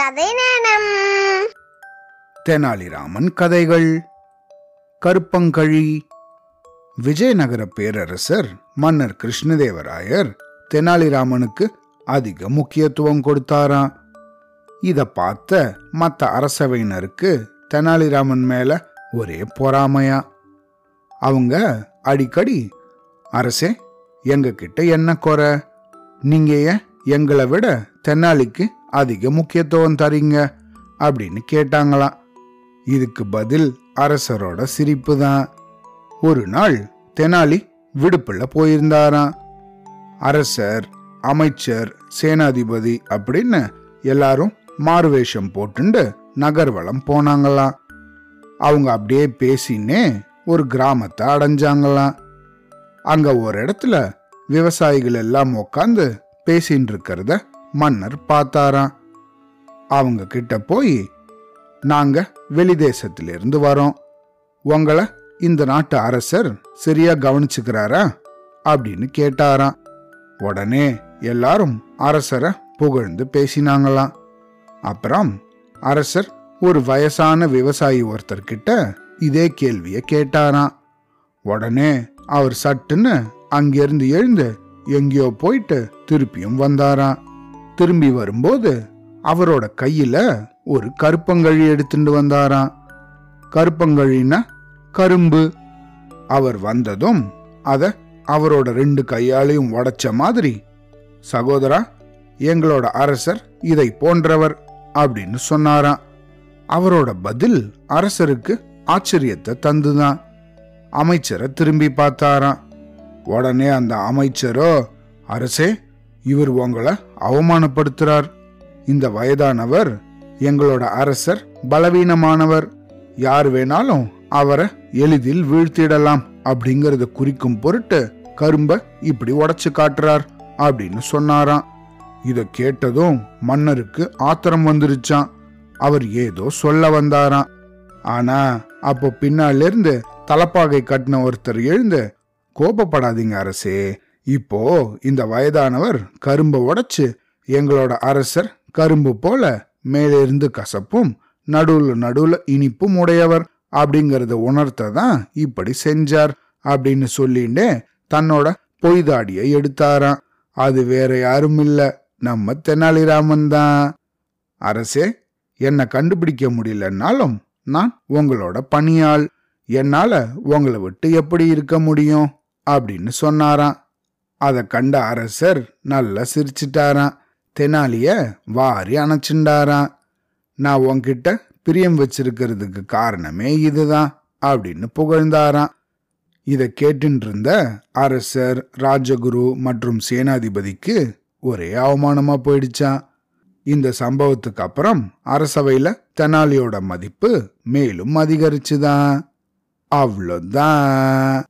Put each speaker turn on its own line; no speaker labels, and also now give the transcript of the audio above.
கதை நேரம்
தெனாலிராமன் கதைகள். கருப்பங்கழி. விஜயநகர பேரரசர் மன்னர் கிருஷ்ணதேவராயர் தெனாலிராமனுக்கு அதிக முக்கியத்துவம் கொடுத்தாராம். இத பார்த்த மற்ற அரசவையினருக்கு தெனாலிராமன் மேல ஒரே பொறாமையா? அவங்க அடிக்கடி அரசே எங்க கிட்ட என்ன குறை? நீங்க ஏன் எங்களை விட தென்னாலிக்கு அதிக முக்கியத்துவம் தரீங்க அப்படின்னு கேட்டாங்களாம். இதுக்கு பதில் அரசரோட சிரிப்பு தான். ஒரு நாள் தெனாலி விடுப்புல போயிருந்தாராம். அரசர் அமைச்சர் சேனாதிபதி அப்படின்னு எல்லாரும் மாறுவேஷம் போட்டுண்டு நகர்வலம் போனாங்களாம். அவங்க அப்படியே பேசினே ஒரு கிராமத்தை அடைஞ்சாங்களாம். அங்க ஒரு இடத்துல விவசாயிகள் எல்லாம் உக்காந்து பேசின்னு இருக்கிறத மன்னர் பார்த்தாராம். அவங்க கிட்ட போய் நாங்க வெளிதேசத்திலிருந்து வரோம். உங்களை இந்த நாட்டு அரசர் சரியா கவனிச்சுக்கிறாரா? அப்படின்னு கேட்டாராம். உடனே எல்லாரும் அரசரை புகழ்ந்து பேசினாங்களாம். அப்புறம் அரசர் ஒரு வயசான விவசாயி ஒருத்தர்கிட்ட இதே கேள்வியை கேட்டாராம். உடனே அவர் சட்டுன்னு அங்கிருந்து எழுந்து எங்கேயோ போயிட்டு திருப்பியும் வந்தாராம். திரும்பி வரும்போது அவரோட கையில ஒரு கருப்பங்கழி எடுத்துட்டு வந்தாராம். கருப்பங்கழின்னா கரும்பு. அவர் வந்ததும் அத அவரோட ரெண்டு கையாலையும் உடைச்ச மாதிரி சகோதரா எங்களோட அரசர் இதை போன்றவர் அப்படின்னு சொன்னாராம். அவரோட பதில் அரசருக்கு ஆச்சரியத்தை தந்துதான். அமைச்சரை திரும்பி பார்த்தாராம். உடனே அந்த அமைச்சரோ அரசே இவர் உங்களை அவமானப்படுத்துறார். இந்த வயதானவர் எங்களோட அரசர் பலவீனமானவர். யார் வேணாலும் அவரை எளிதில் வீழ்த்திடலாம் அப்படிங்கறத குறிக்கும் பொருட்டு கரும்ப இப்படி உடச்சு காட்டுறார் அப்படின்னு சொன்னாராம். இத கேட்டதும் மன்னருக்கு ஆத்திரம் வந்துருச்சான் அவர் ஏதோ சொல்ல வந்தாராம். ஆனா அப்போ பின்னாலிருந்து தலப்பாகை கட்டின ஒருத்தர் எழுந்து கோபப்படாதீங்க அரசே இப்போ இந்த வயதானவர் கரும்பை உடைச்சு எங்களோட அரசர் கரும்பு போல மேலிருந்து கசப்பும் நடுவுல நடுவுல இனிப்பும் உடையவர் அப்படிங்கறத உணர்த்த தான் இப்படி செஞ்சார் அப்படின்னு சொல்லிண்டே தன்னோட பொய்தாடியை எடுத்தாராம். அது வேற யாரும் இல்ல நம்ம தெனாலிராமன் தான். அரசே என்னை கண்டுபிடிக்க முடியலன்னாலும் நான் உங்களோட பணியாள். என்னால உங்களை விட்டு எப்படி இருக்க முடியும்? அப்படின்னு சொன்னாராம். அதை கண்ட அரசர் நல்லா சிரிச்சிட்டாராம். தெனாலிய வாரி அணைச்சுண்டாராம். நான் உன்கிட்ட பிரியம் வச்சிருக்கிறதுக்கு காரணமே இதுதான் அப்படின்னு புகழ்ந்தாராம். இதை கேட்டுருந்த இருந்த அரசர் ராஜகுரு மற்றும் சேனாதிபதிக்கு ஒரே அவமானமா போயிடுச்சான் இந்த சம்பவத்துக்கு அப்புறம் அரசவையில தெனாலியோட மதிப்பு மேலும் அதிகரிச்சுதான். அவ்வளோதான்